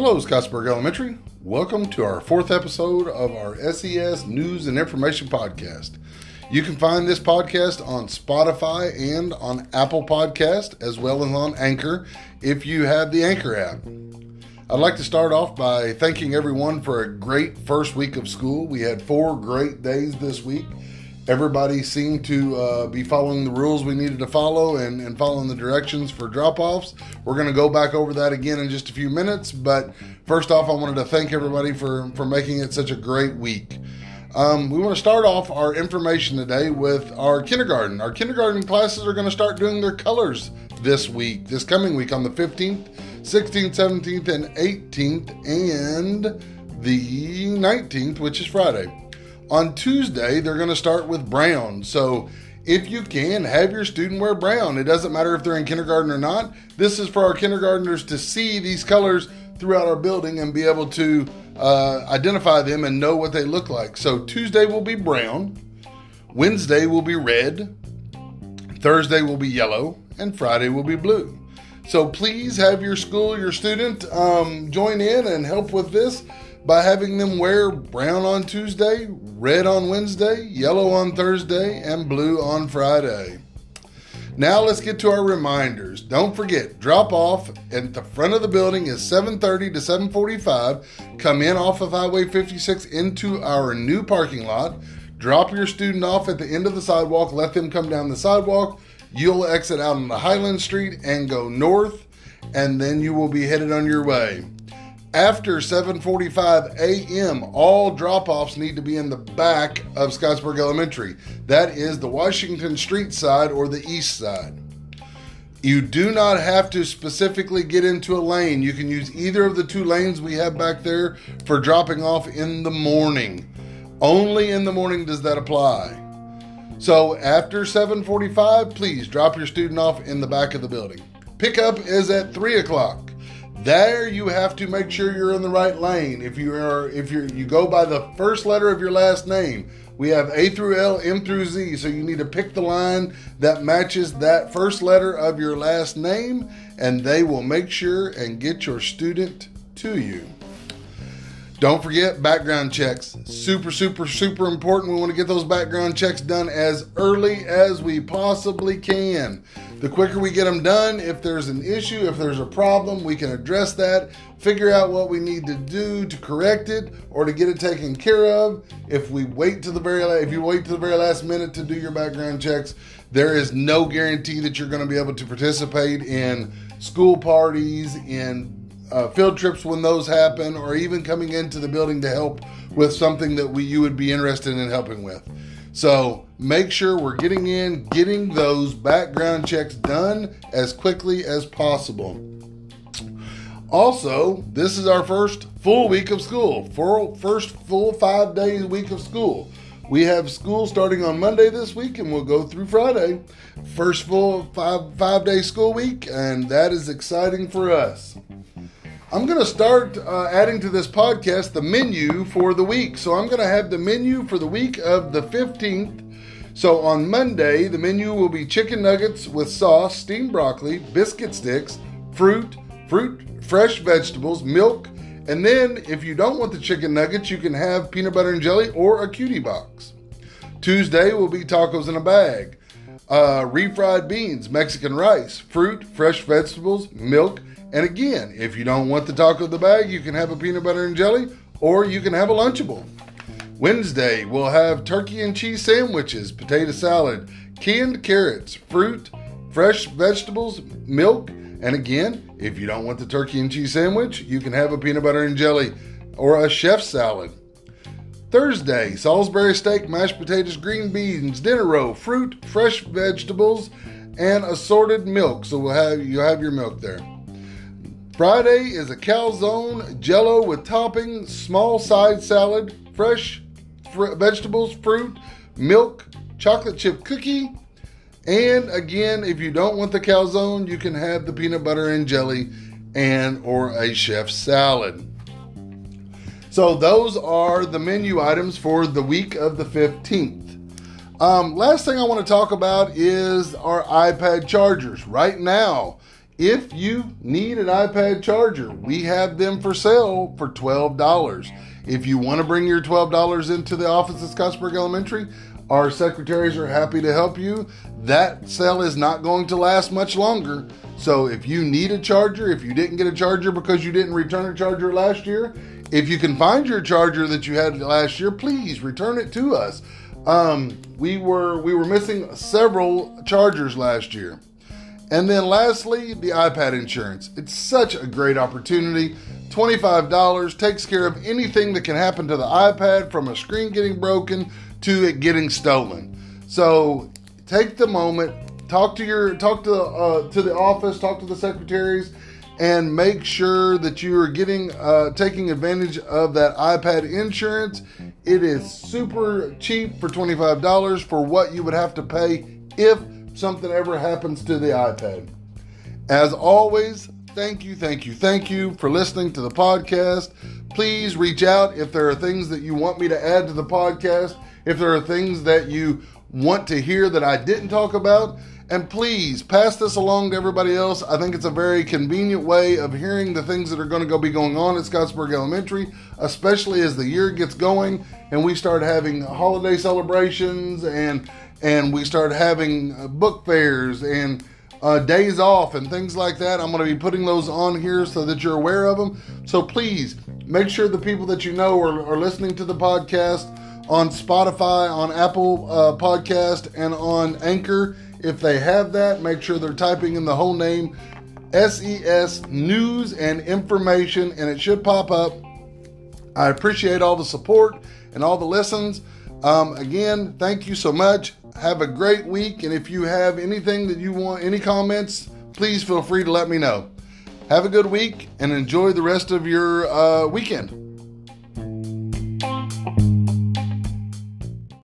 Hello, Scottsburg Elementary. Welcome to our fourth episode of our SES News and Information Podcast. You can find this podcast on Spotify and on Apple Podcast, as well as on Anchor if you have the Anchor app. I'd like to start off by thanking everyone for a great first week of school. We had four great days this week everybody seemed to uh, be following the rules we needed to follow and, and following the directions for drop offs. We're going to go back over that again in just a few minutes. But first off, I wanted to thank everybody for, for making it such a great week. Um, we want to start off our information today with our kindergarten. Our kindergarten classes are going to start doing their colors this week, this coming week on the 15th, 16th, 17th, and 18th, and the 19th, which is Friday. On Tuesday, they're going to start with brown. So if you can, have your student wear brown. It doesn't matter if they're in kindergarten or not. This is for our kindergartners to see these colors throughout our building and be able to uh, identify them and know what they look like. So Tuesday will be brown, Wednesday will be red, Thursday will be yellow, and Friday will be blue. So please have your school, your student um, join in and help with this by having them wear brown on Tuesday, red on Wednesday, yellow on Thursday, and blue on Friday. Now let's get to our reminders. Don't forget, drop off at the front of the building is 7:30 to 7:45. Come in off of Highway 56 into our new parking lot. Drop your student off at the end of the sidewalk. Let them come down the sidewalk. You'll exit out on the Highland Street and go north, and then you will be headed on your way. After 7:45 a.m., all drop-offs need to be in the back of Scottsburg Elementary. That is the Washington Street side or the east side. You do not have to specifically get into a lane. You can use either of the two lanes we have back there for dropping off in the morning. Only in the morning does that apply. So after 7:45, please drop your student off in the back of the building. Pickup is at 3 o'clock. There you have to make sure you're in the right lane. If you are if you you go by the first letter of your last name, we have A through L, M through Z, so you need to pick the line that matches that first letter of your last name and they will make sure and get your student to you. Don't forget background checks. Super, super, super important. We want to get those background checks done as early as we possibly can. The quicker we get them done, if there's an issue, if there's a problem, we can address that, figure out what we need to do to correct it or to get it taken care of. If we wait to the very last, if you wait to the very last minute to do your background checks, there is no guarantee that you're going to be able to participate in school parties, in uh, field trips when those happen, or even coming into the building to help with something that we you would be interested in helping with. So make sure we're getting in, getting those background checks done as quickly as possible. Also, this is our first full week of school, for first full five days week of school. We have school starting on Monday this week, and we'll go through Friday. First full five five day school week, and that is exciting for us. I'm going to start uh, adding to this podcast the menu for the week. So I'm going to have the menu for the week of the 15th. So on Monday, the menu will be chicken nuggets with sauce, steamed broccoli, biscuit sticks, fruit, fruit, fresh vegetables, milk, and then if you don't want the chicken nuggets, you can have peanut butter and jelly or a cutie box. Tuesday will be tacos in a bag, uh, refried beans, Mexican rice, fruit, fresh vegetables, milk, and again, if you don't want the taco of the bag, you can have a peanut butter and jelly or you can have a Lunchable. Wednesday, we'll have turkey and cheese sandwiches, potato salad, canned carrots, fruit, fresh vegetables, milk, and again, if you don't want the turkey and cheese sandwich, you can have a peanut butter and jelly or a chef salad. Thursday, Salisbury steak, mashed potatoes, green beans, dinner roll, fruit, fresh vegetables, and assorted milk. So we'll have you have your milk there. Friday is a calzone jello with topping, small side salad, fresh fr- vegetables, fruit, milk, chocolate chip cookie. And again, if you don't want the calzone, you can have the peanut butter and jelly and or a chef salad. So those are the menu items for the week of the 15th. Um, last thing I want to talk about is our iPad chargers. Right now, If you need an iPad charger, we have them for sale for $12. If you want to bring your $12 into the office at Scottsburg Elementary, our secretaries are happy to help you. That sale is not going to last much longer. So if you need a charger, if you didn't get a charger because you didn't return a charger last year, if you can find your charger that you had last year, please return it to us. Um, we were we were missing several chargers last year. And then lastly, the iPad insurance. It's such a great opportunity. $25 takes care of anything that can happen to the iPad from a screen getting broken to it getting stolen. So take the moment, talk to your talk to uh, to the office, talk to the secretaries, and make sure that you are getting uh, taking advantage of that iPad insurance. It is super cheap for twenty five dollars for what you would have to pay if something ever happens to the iPad. As always, thank you, thank you, thank you for listening to the podcast. Please reach out if there are things that you want me to add to the podcast if there are things that you want to hear that I didn't talk about. And please pass this along to everybody else. I think it's a very convenient way of hearing the things that are going to go be going on at Scottsburg Elementary, especially as the year gets going and we start having holiday celebrations and and we start having uh, book fairs and uh, days off and things like that. I'm going to be putting those on here so that you're aware of them. So please make sure the people that you know are, are listening to the podcast on Spotify, on Apple uh, Podcast, and on Anchor. If they have that, make sure they're typing in the whole name SES News and Information, and it should pop up. I appreciate all the support and all the listens. Um, again, thank you so much. Have a great week, and if you have anything that you want, any comments, please feel free to let me know. Have a good week and enjoy the rest of your uh, weekend.